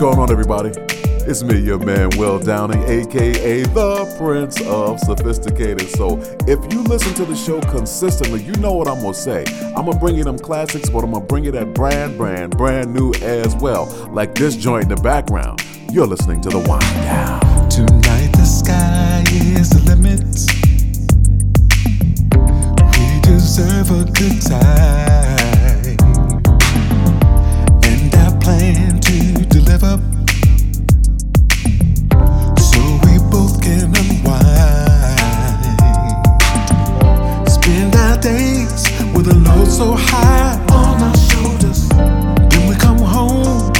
going on, everybody? It's me, your man, Will Downing, aka the Prince of Sophisticated. So, if you listen to the show consistently, you know what I'm gonna say. I'm gonna bring you them classics, but I'm gonna bring you that brand, brand, brand new as well. Like this joint in the background. You're listening to the Wind Down. Tonight the sky is the limit. We deserve a good time. With a load so high on our shoulders. Then we come home,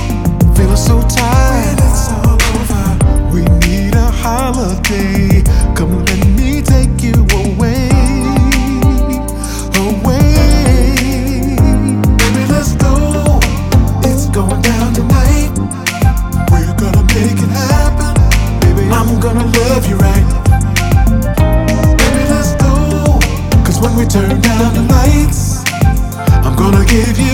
feeling so tired. It's all over. We need a holiday. Come let me take you away. Away. Baby, let's go. It's going down tonight. We're gonna make it happen. Baby, I'm gonna love you right. Baby, let's go. Cause when we turn down give you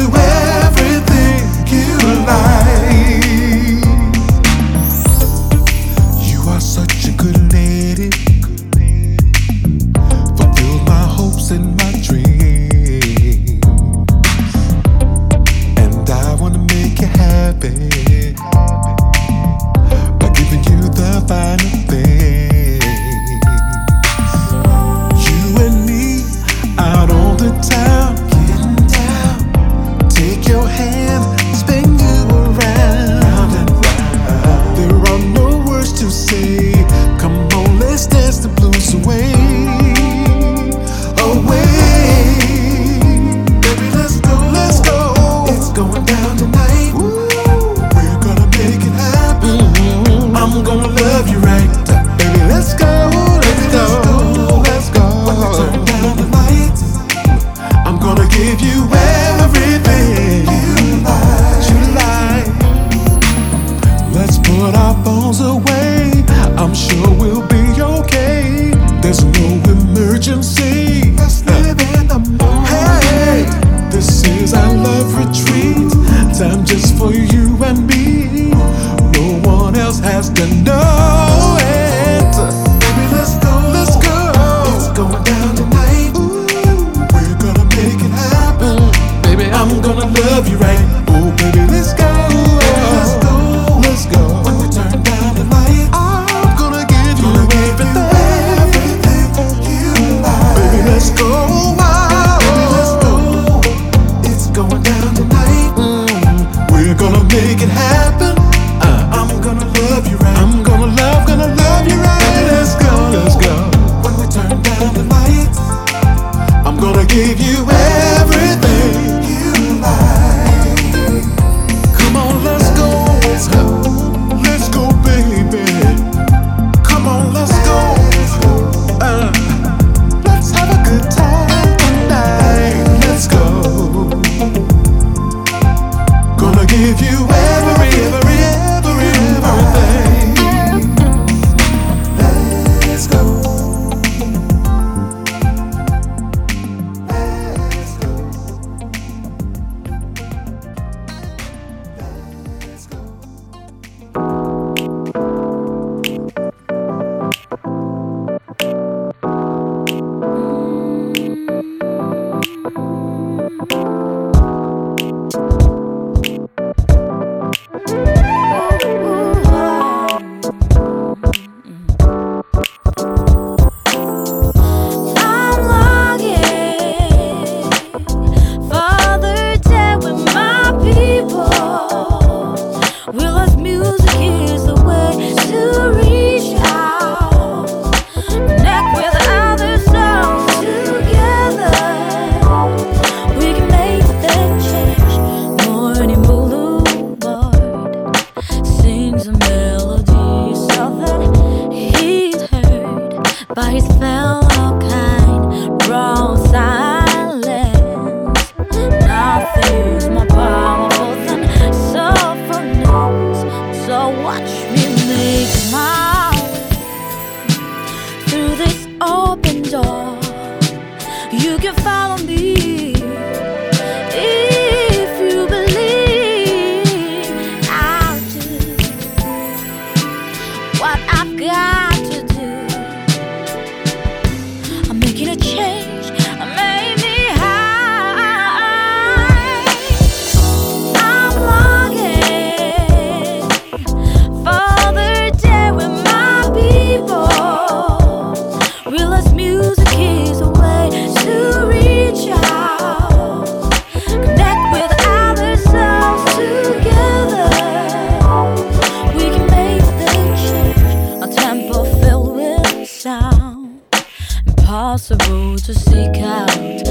impossible to seek out.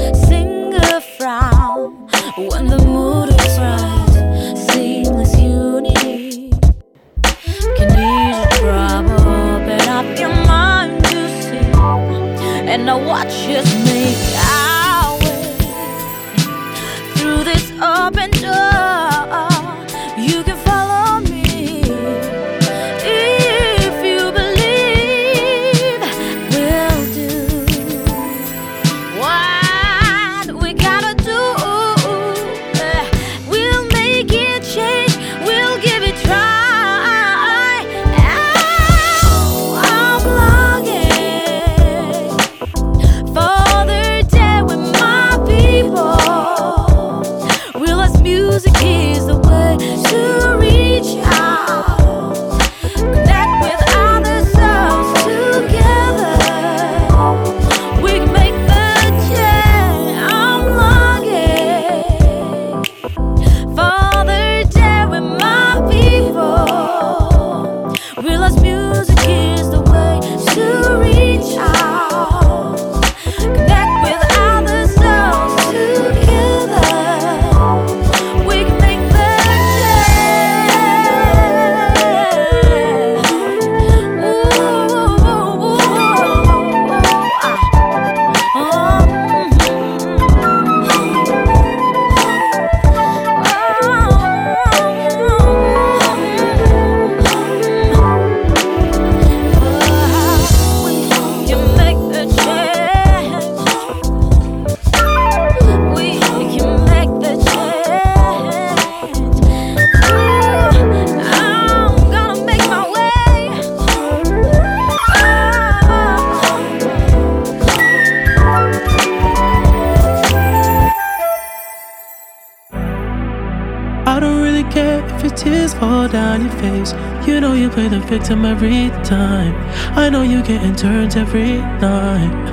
Victim every time. I know you getting turns every night.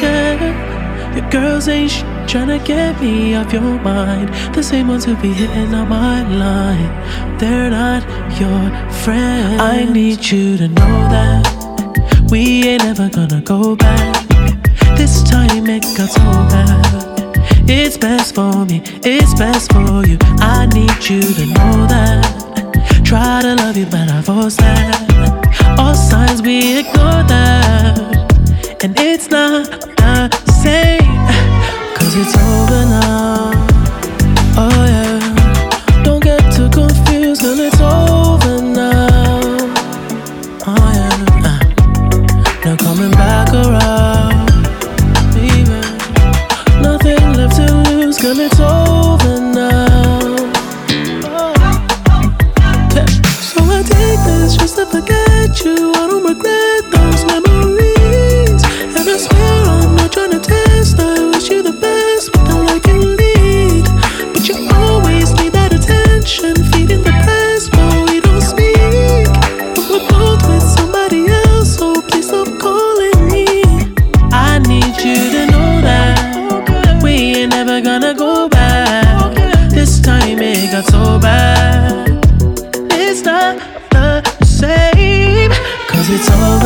Yeah, your girls ain't sh- trying to get me off your mind. The same ones who be hitting on my line. They're not your friends. I need you to know that we ain't ever gonna go back. This time it got so bad. It's best for me, it's best for you. I need you to know that. Try to love you, but I force that. All signs we ignore that. And it's not the same, cause it's over now. Cause it's over.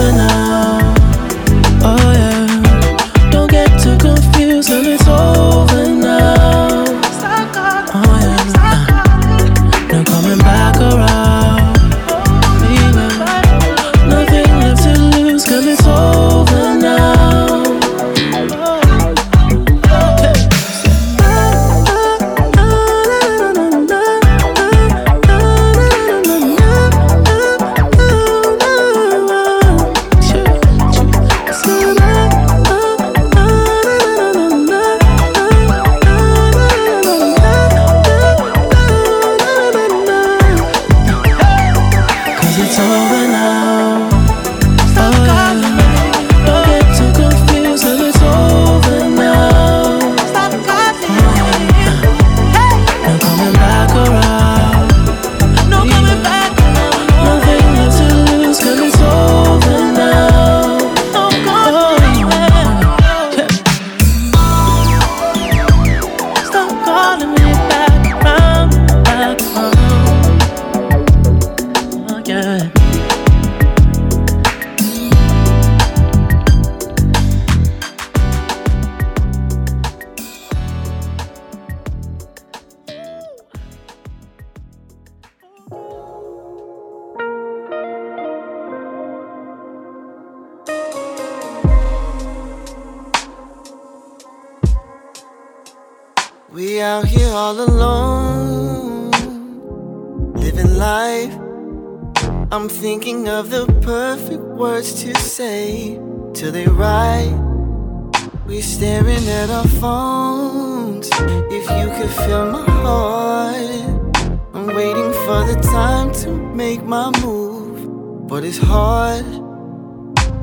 Could feel my heart, I'm waiting for the time to make my move. But it's hard,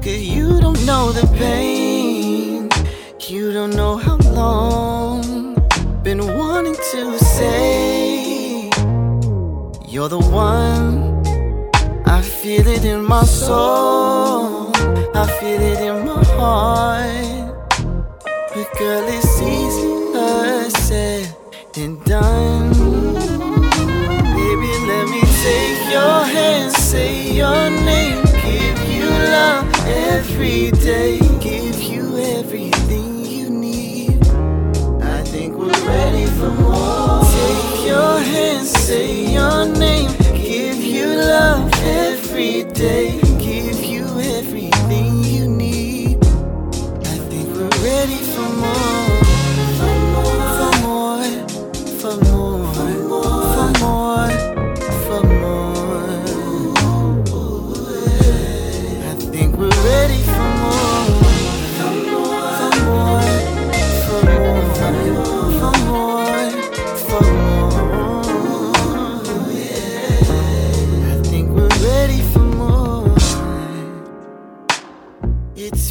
cause you don't know the pain. You don't know how long. Been wanting to say, You're the one. I feel it in my soul. I feel it in my heart. But girl, it's easier said than done. Baby, let me take your hand, say your name, give you love every day, give you everything you need. I think we're ready for more. Take your hand, say your name, give you love every day,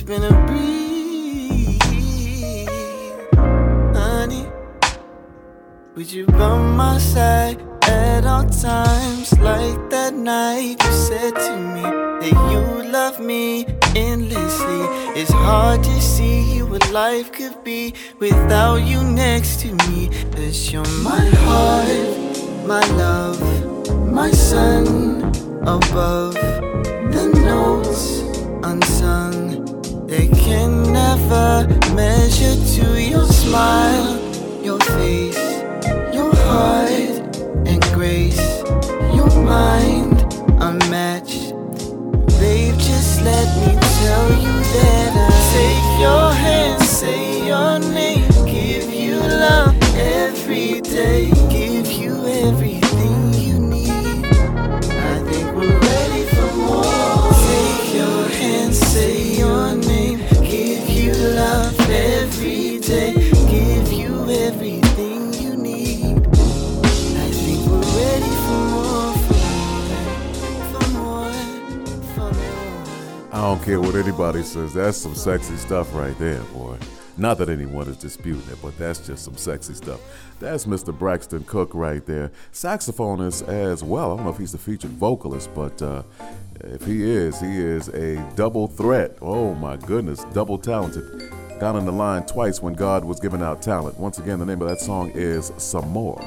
been a breeze, honey. Would you by my side at all times? Like that night you said to me that you love me endlessly. It's hard to see what life could be without you next to me. Cause you're my heart, my love, my sun above. The notes mind unmatched. Babe, just let me tell you care what anybody says. That's some sexy stuff right there, boy. Not that anyone is disputing it, but that's just some sexy stuff. That's Mr. Braxton Cook right there. Saxophonist as well. I don't know if he's the featured vocalist, but uh, if he is, he is a double threat. Oh my goodness, double talented. Got on the line twice when God was giving out talent. Once again, the name of that song is Some More.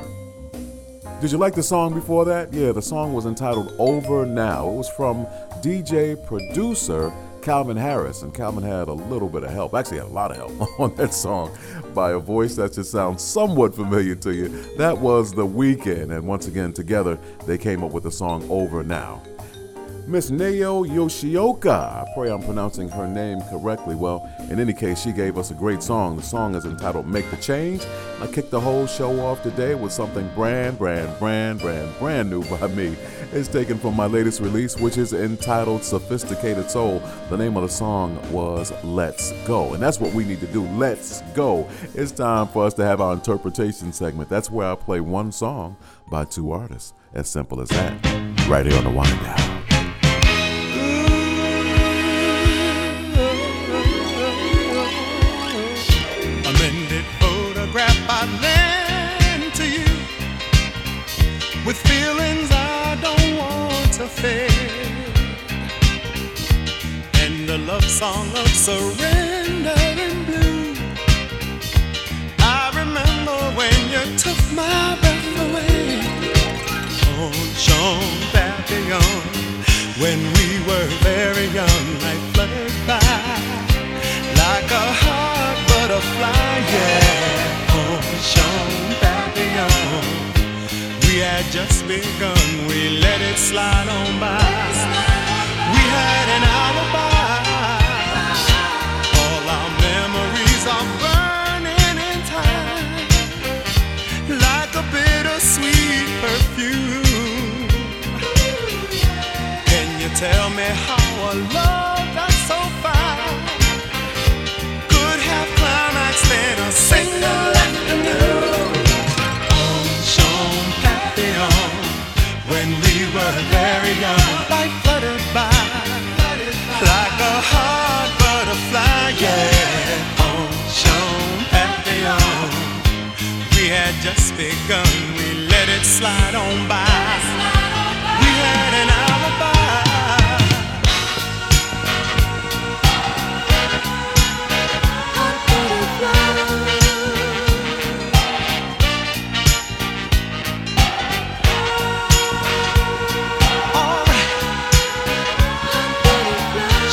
Did you like the song before that? Yeah, the song was entitled Over Now. It was from DJ producer Calvin Harris, and Calvin had a little bit of help, actually, a lot of help on that song by a voice that should sound somewhat familiar to you. That was The Weeknd, and once again, together, they came up with the song Over Now. Miss Nao Yoshioka. I pray I'm pronouncing her name correctly. Well, in any case, she gave us a great song. The song is entitled Make the Change. I kicked the whole show off today with something brand, brand, brand, brand, brand new by me. It's taken from my latest release, which is entitled Sophisticated Soul. The name of the song was Let's Go. And that's what we need to do. Let's go. It's time for us to have our interpretation segment. That's where I play one song by two artists. As simple as that. Right here on the wind down. Want and the love song of surrender in blue. I remember when you took my breath away on Jean Papillon when we were very young. Life had just begun. We let it slide on by. We had an alibi. All our memories are burning in time, like a bittersweet perfume. Can you tell me how our love? We very young, like fluttered by, like a butterfly, yeah. We had just begun, we let it slide on by.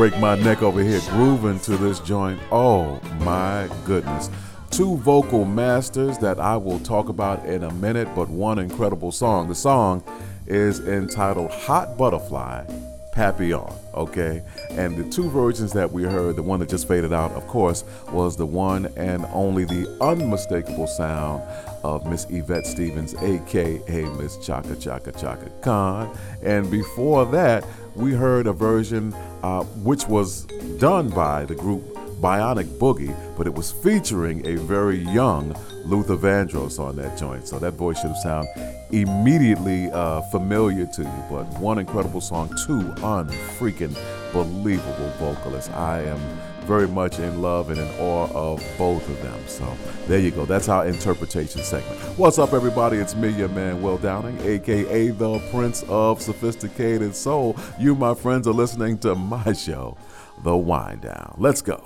break my neck over here grooving to this joint. Oh my goodness. Two vocal masters that I will talk about in a minute, but one incredible song. The song is entitled Hot Butterfly Papillon, okay? And the two versions that we heard, the one that just faded out, of course, was the one and only the unmistakable sound of Miss Yvette Stevens, aka Miss Chaka Chaka Chaka Khan. And before that, we heard a version uh, which was done by the group Bionic Boogie, but it was featuring a very young Luther Vandross on that joint. So that voice should sound immediately uh, familiar to you. But one incredible song, two unfreaking believable vocalists. I am very much in love and in awe of both of them. So there you go. That's our interpretation segment. What's up, everybody? It's me, your man, Will Downing, aka the Prince of Sophisticated Soul. You, my friends, are listening to my show, The Wind Down. Let's go.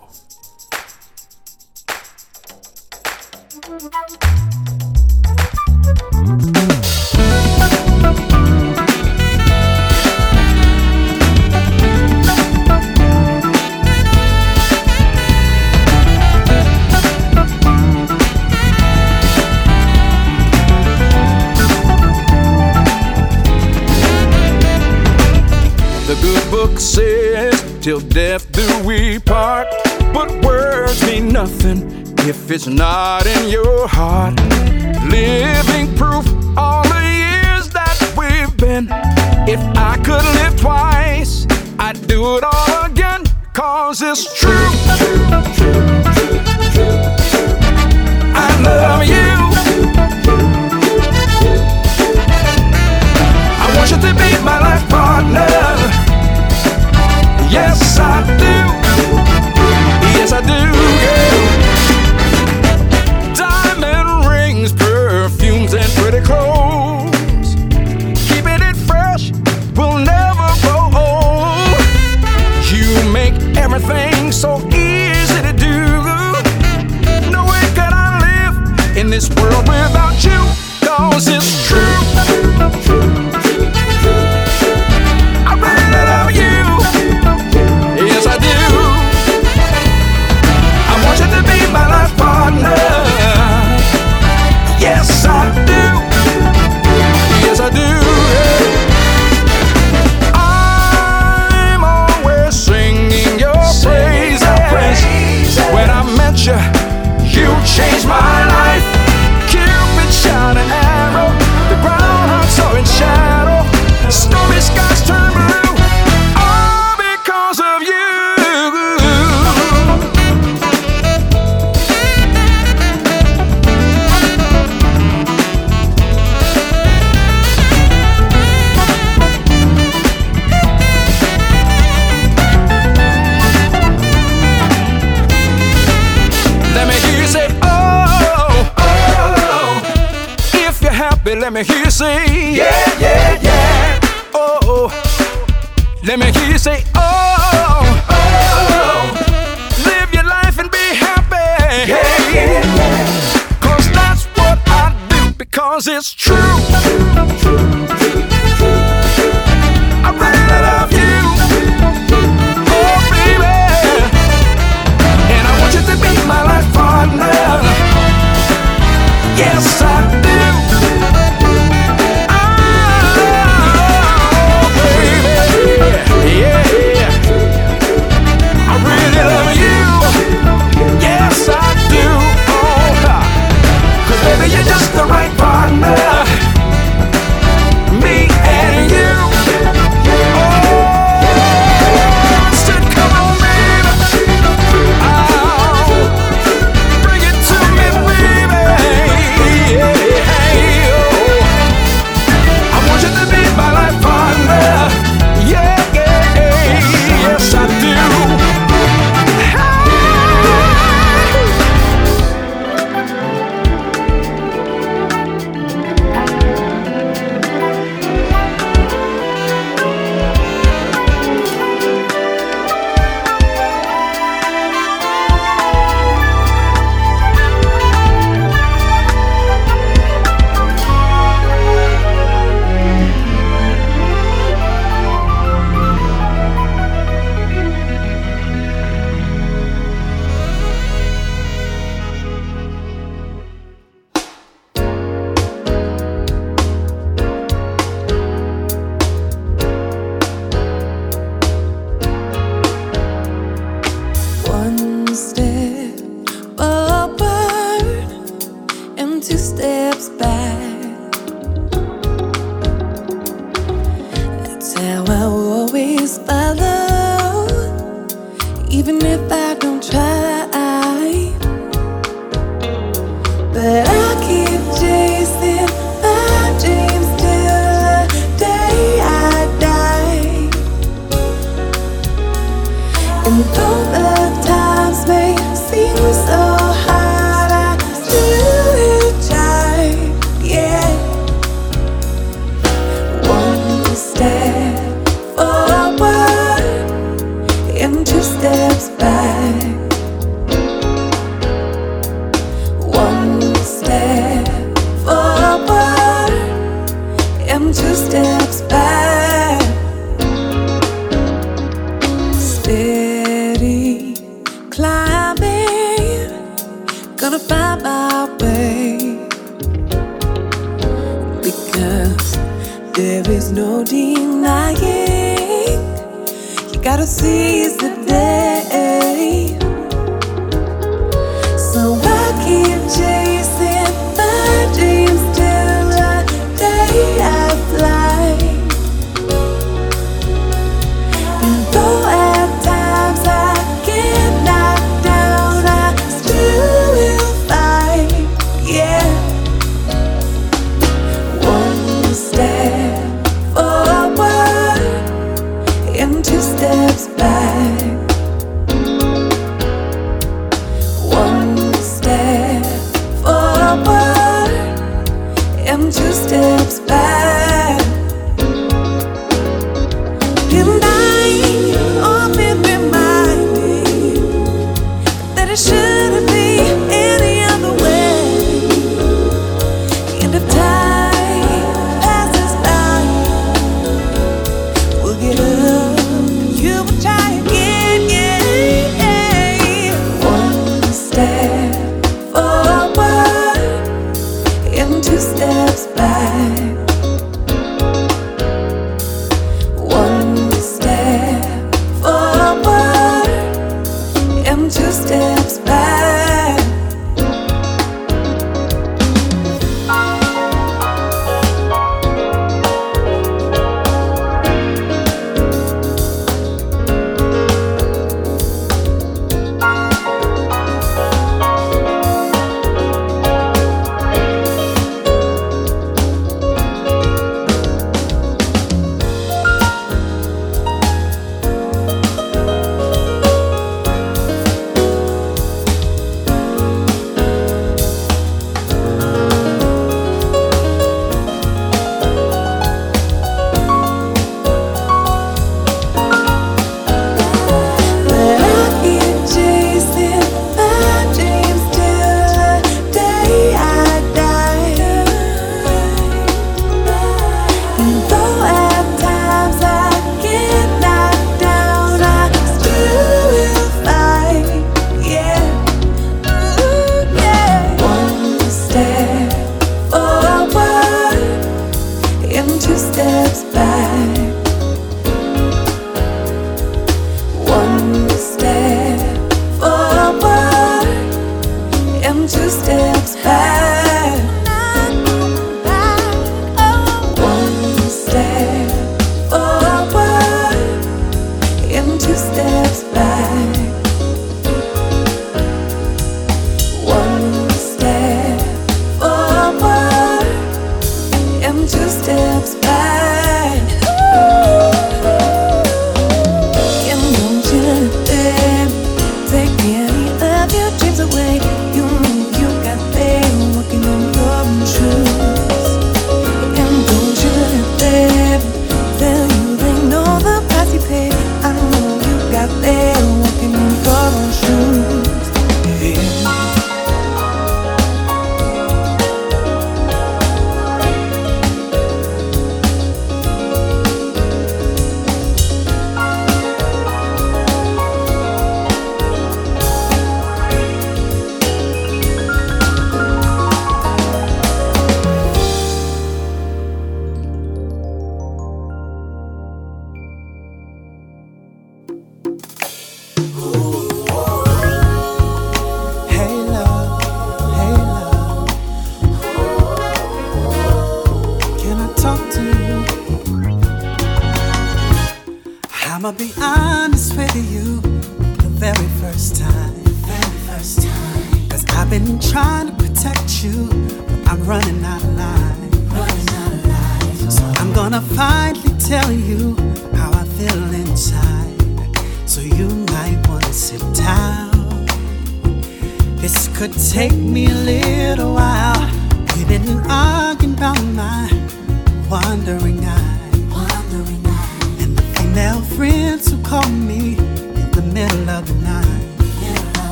Till death do we part. But words mean nothing if it's not in your heart. Living proof all the years that we've been. If I could live twice, I'd do it all again. Cause it's true. I love you. I want you to be my life partner. Yes, Yes, I And though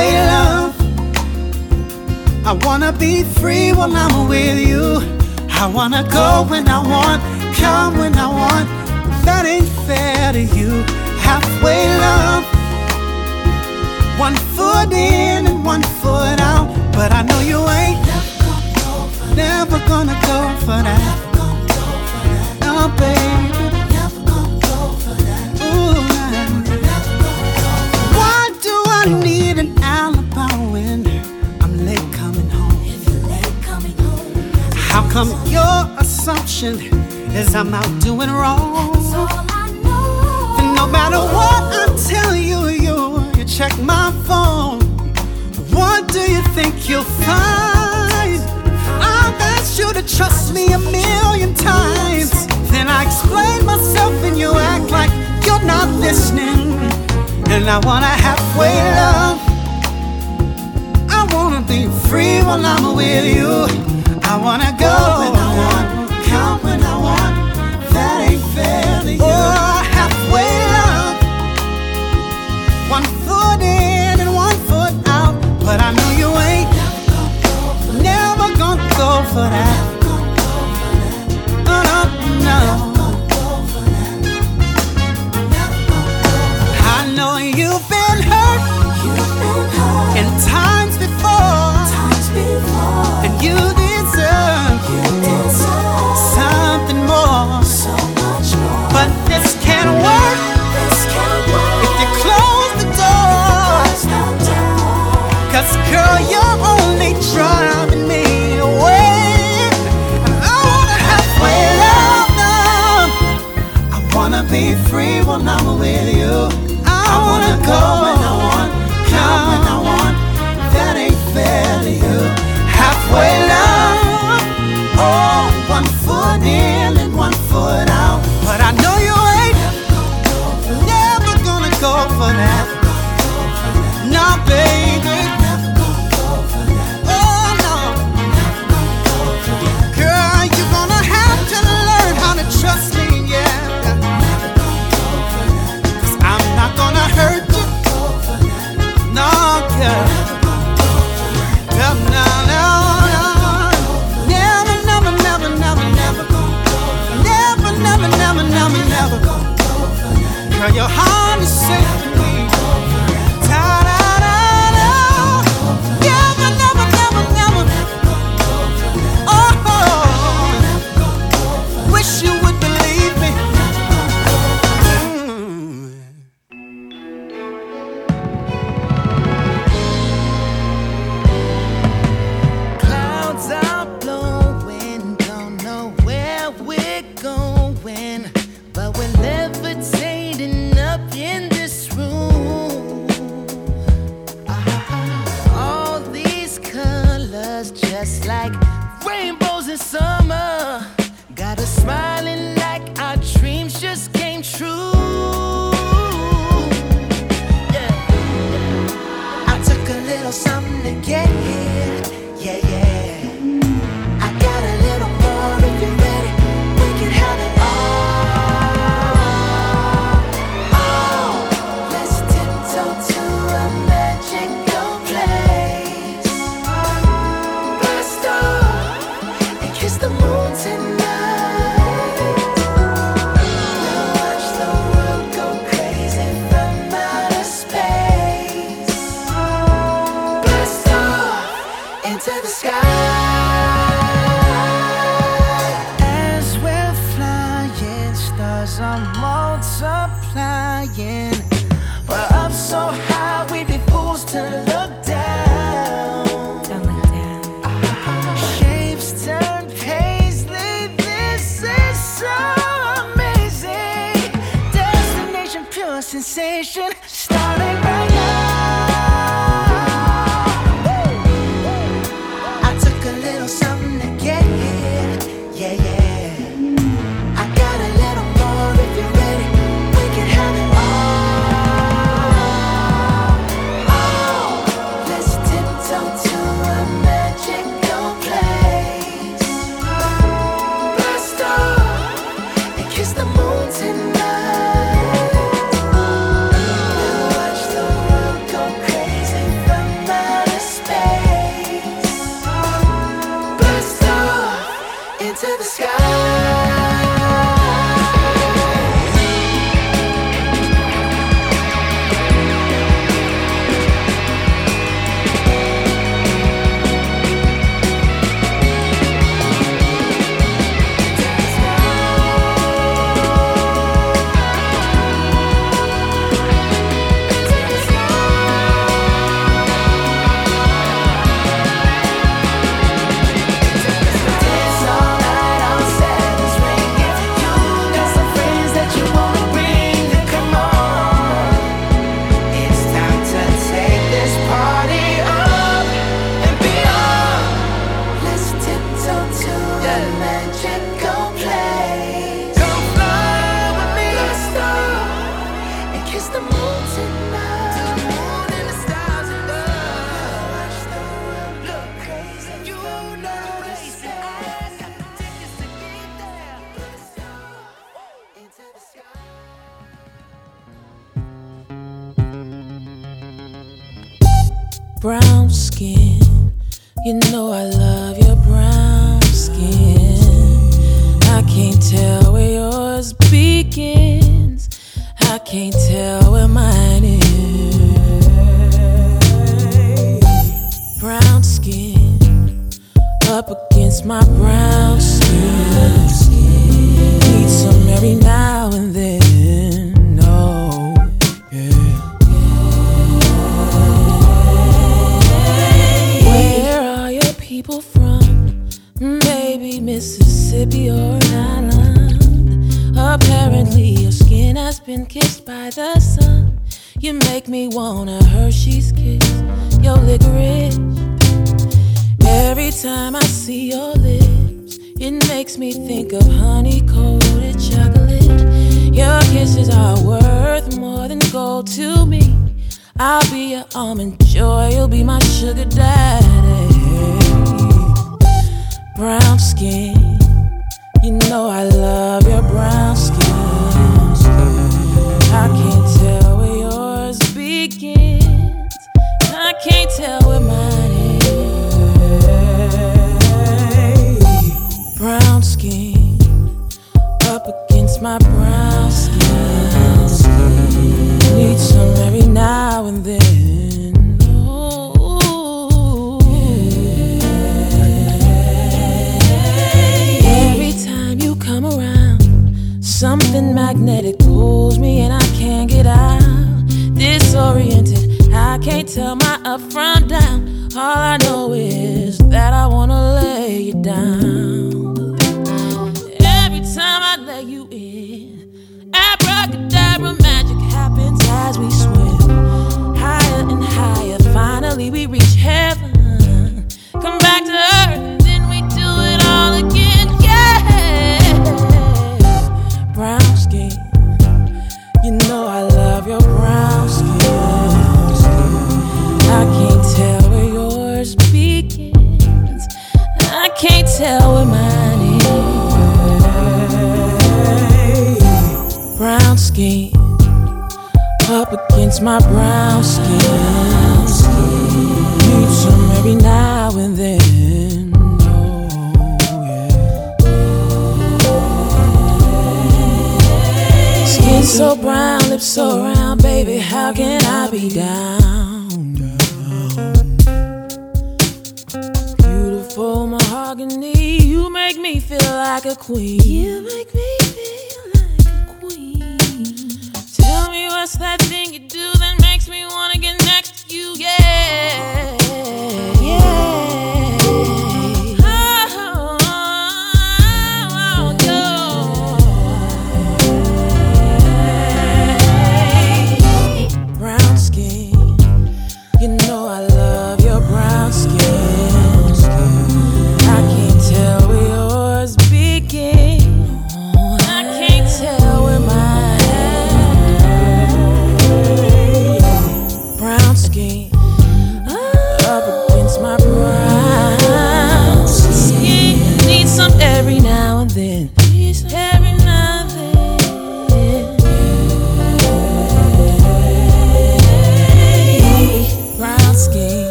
halfway love. I wanna be free when I'm with you. I wanna go when I want, come when I want. That ain't fair to you. Halfway love. One foot in and one foot out. But I know you ain't never gonna go for that. No, baby. I need an alibi when I'm late coming home? How come your assumption is I'm out doing wrong? And no matter what I tell you, you you check my phone. What do you think you'll find? I've asked you to trust me a million times. Then I explain myself and you act like you're not listening. And I wanna halfway love. I wanna be free when I'm with you. I wanna go when I want, come when I want. That ain't fair to you. Oh, halfway love. One foot in and one foot out. But I know you ain't never gonna go for that. Oh, no, no. Be free when I'm with you.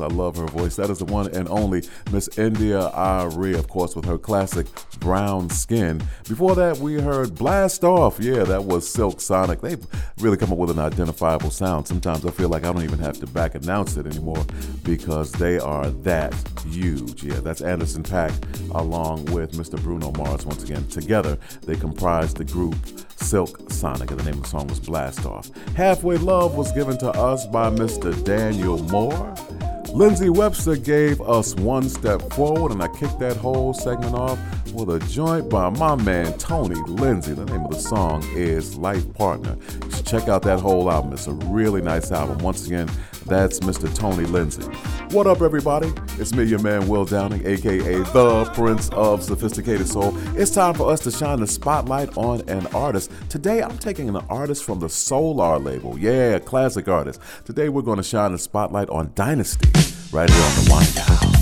I love her voice. That is the one and only Miss India Arie, of course, with her classic Brown Skin. Before that, we heard Blast Off. Yeah, that was Silk Sonic. They've really come up with an identifiable sound. Sometimes I feel like I don't even have to back announce it anymore because they are that huge. Yeah, that's Anderson .Paak along with Mr. Bruno Mars once again. Together, they comprise the group Silk Sonic, and the name of the song was Blast Off. Halfway Love was given to us by Mr. Daniel Moore. Lindsey Webster gave us one step forward, and I kicked that whole segment off with a joint by my man Tony Lindsay. The name of the song is Life Partner. You should check out that whole album. It's a really nice album. Once again, that's Mr. Tony Lindsay. What up, everybody? It's me, your man Will Downing, aka the Prince of Sophisticated Soul. It's time for us to shine the spotlight on an artist. Today, I'm taking an artist from the Solar label. Yeah, classic artist. Today, we're going to shine the spotlight on Dynasty right here on the Wind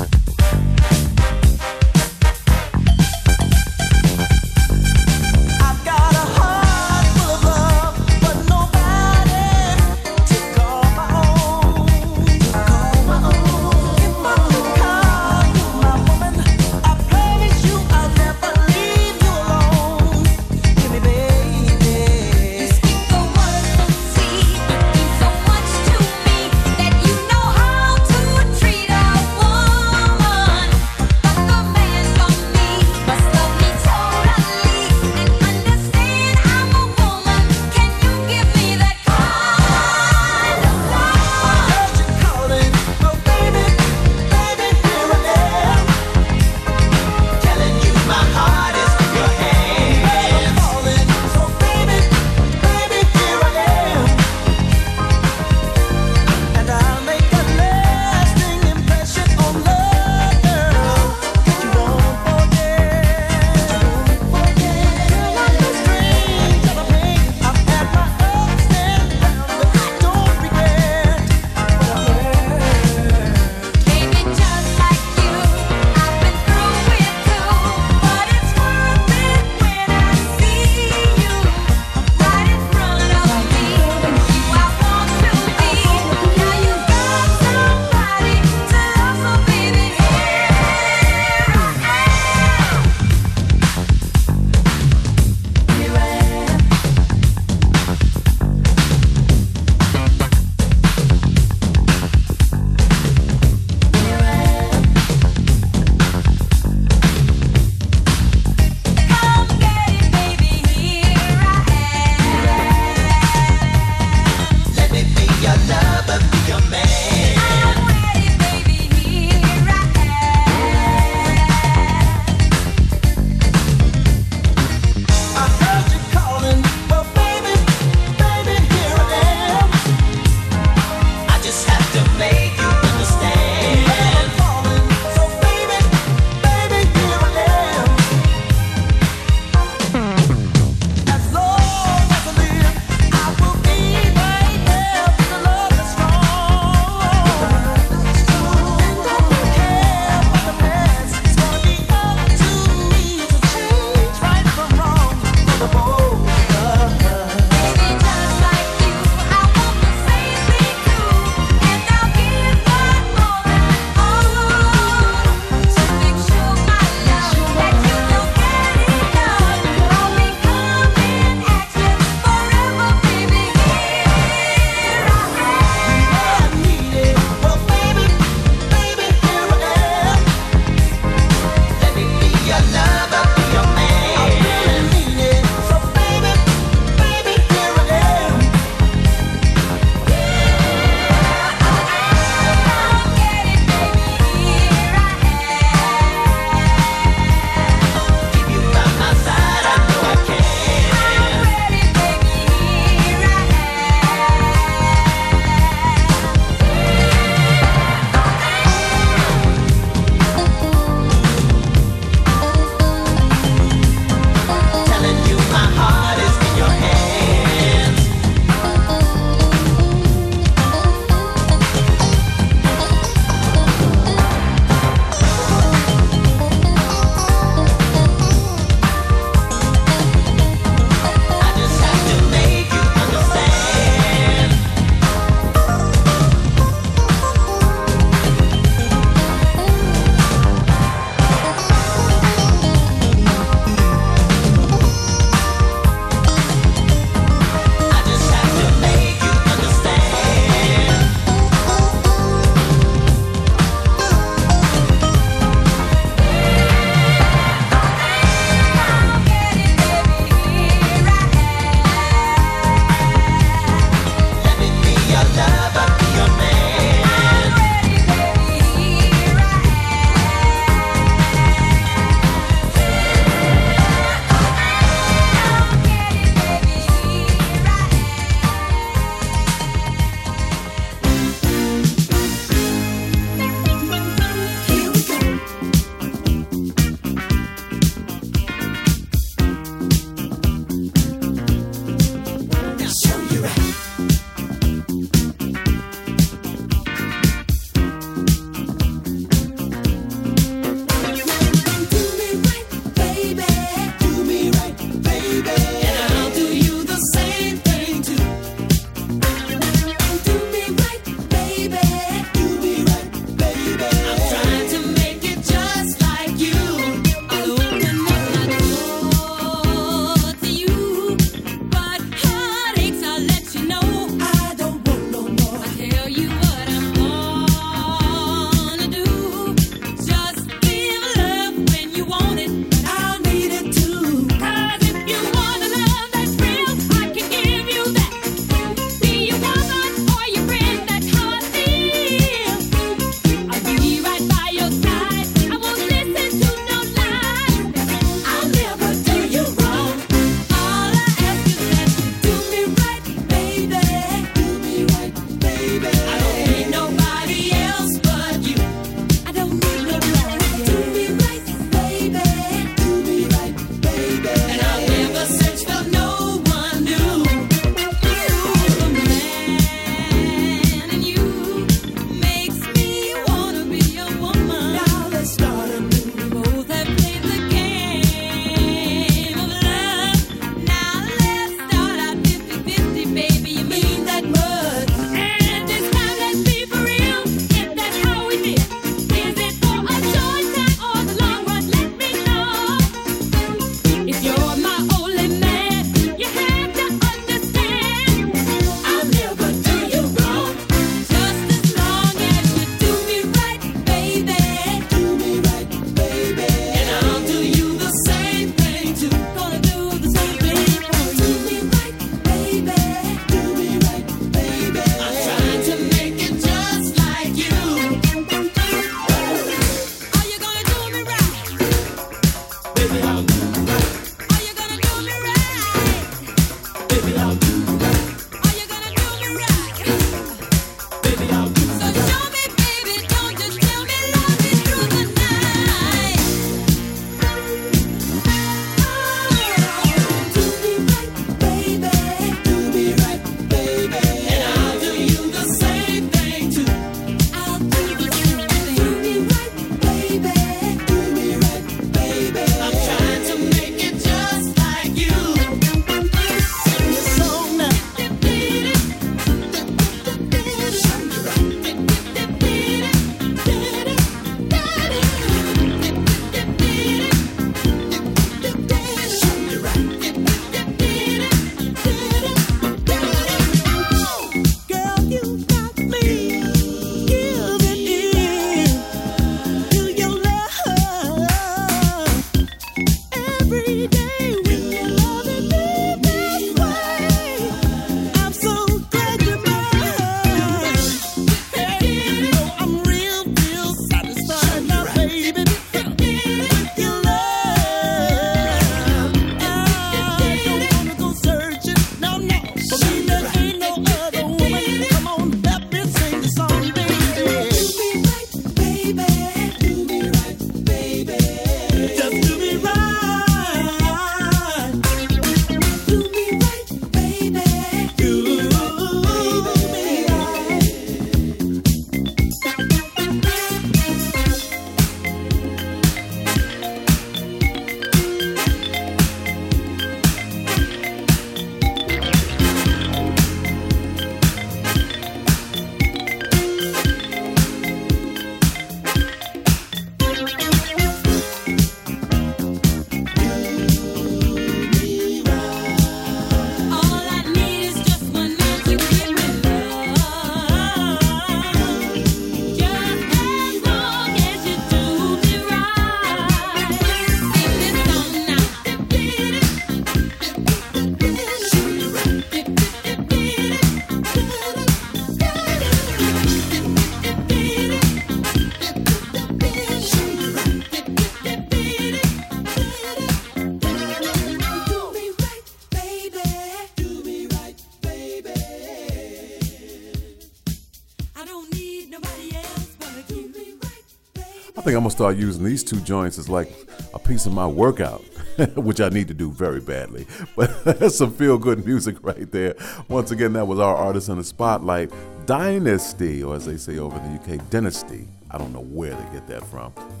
gonna start using these two joints as like a piece of my workout, which I need to do very badly. But that's some feel good music right there. Once again, that was our artist in the spotlight, Dynasty, or as they say over in the UK, Dynasty. I don't know where they get that from,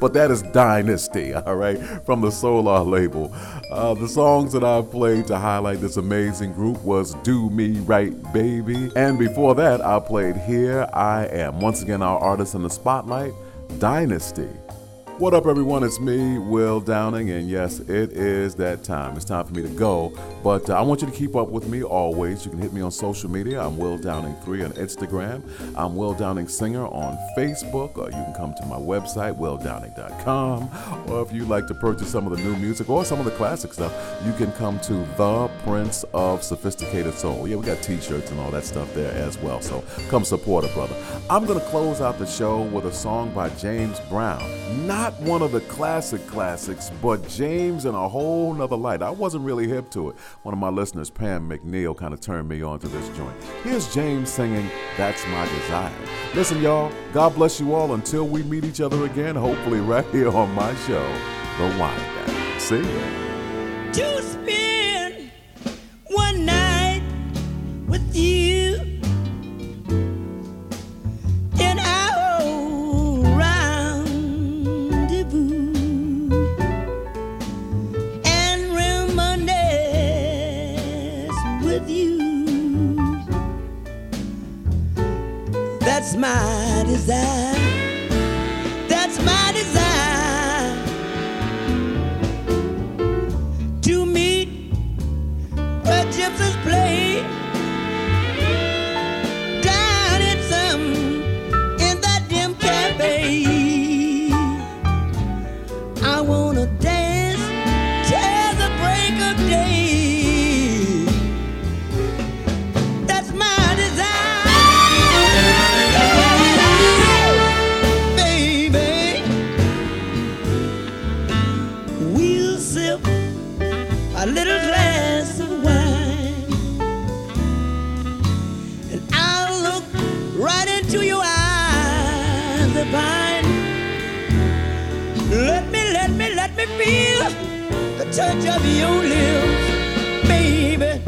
but that is Dynasty, all right, from the Solar label. Uh, the songs that I played to highlight this amazing group was Do Me Right Baby, and before that, I played Here I Am. Once again, our artist in the spotlight, Dynasty. What up, everyone? It's me, Will Downing, and yes, it is that time. It's time for me to go, but uh, I want you to keep up with me always. You can hit me on social media. I'm Will Downing3 on Instagram. I'm Will Downing Singer on Facebook, or you can come to my website, willdowning.com. Or if you'd like to purchase some of the new music or some of the classic stuff, you can come to The Prince of Sophisticated Soul. Yeah, we got t shirts and all that stuff there as well, so come support a brother. I'm going to close out the show with a song by James Brown. Not one of the classic classics, but James in a whole nother light. I wasn't really hip to it. One of my listeners, Pam McNeil, kind of turned me on to this joint. Here's James singing That's My Desire. Listen, y'all, God bless you all until we meet each other again, hopefully right here on my show, The Wine Guy. See ya. That's my desire. A little glass of wine. And I'll look right into your eyes divine. Let me, let me, let me feel the touch of your lips, baby.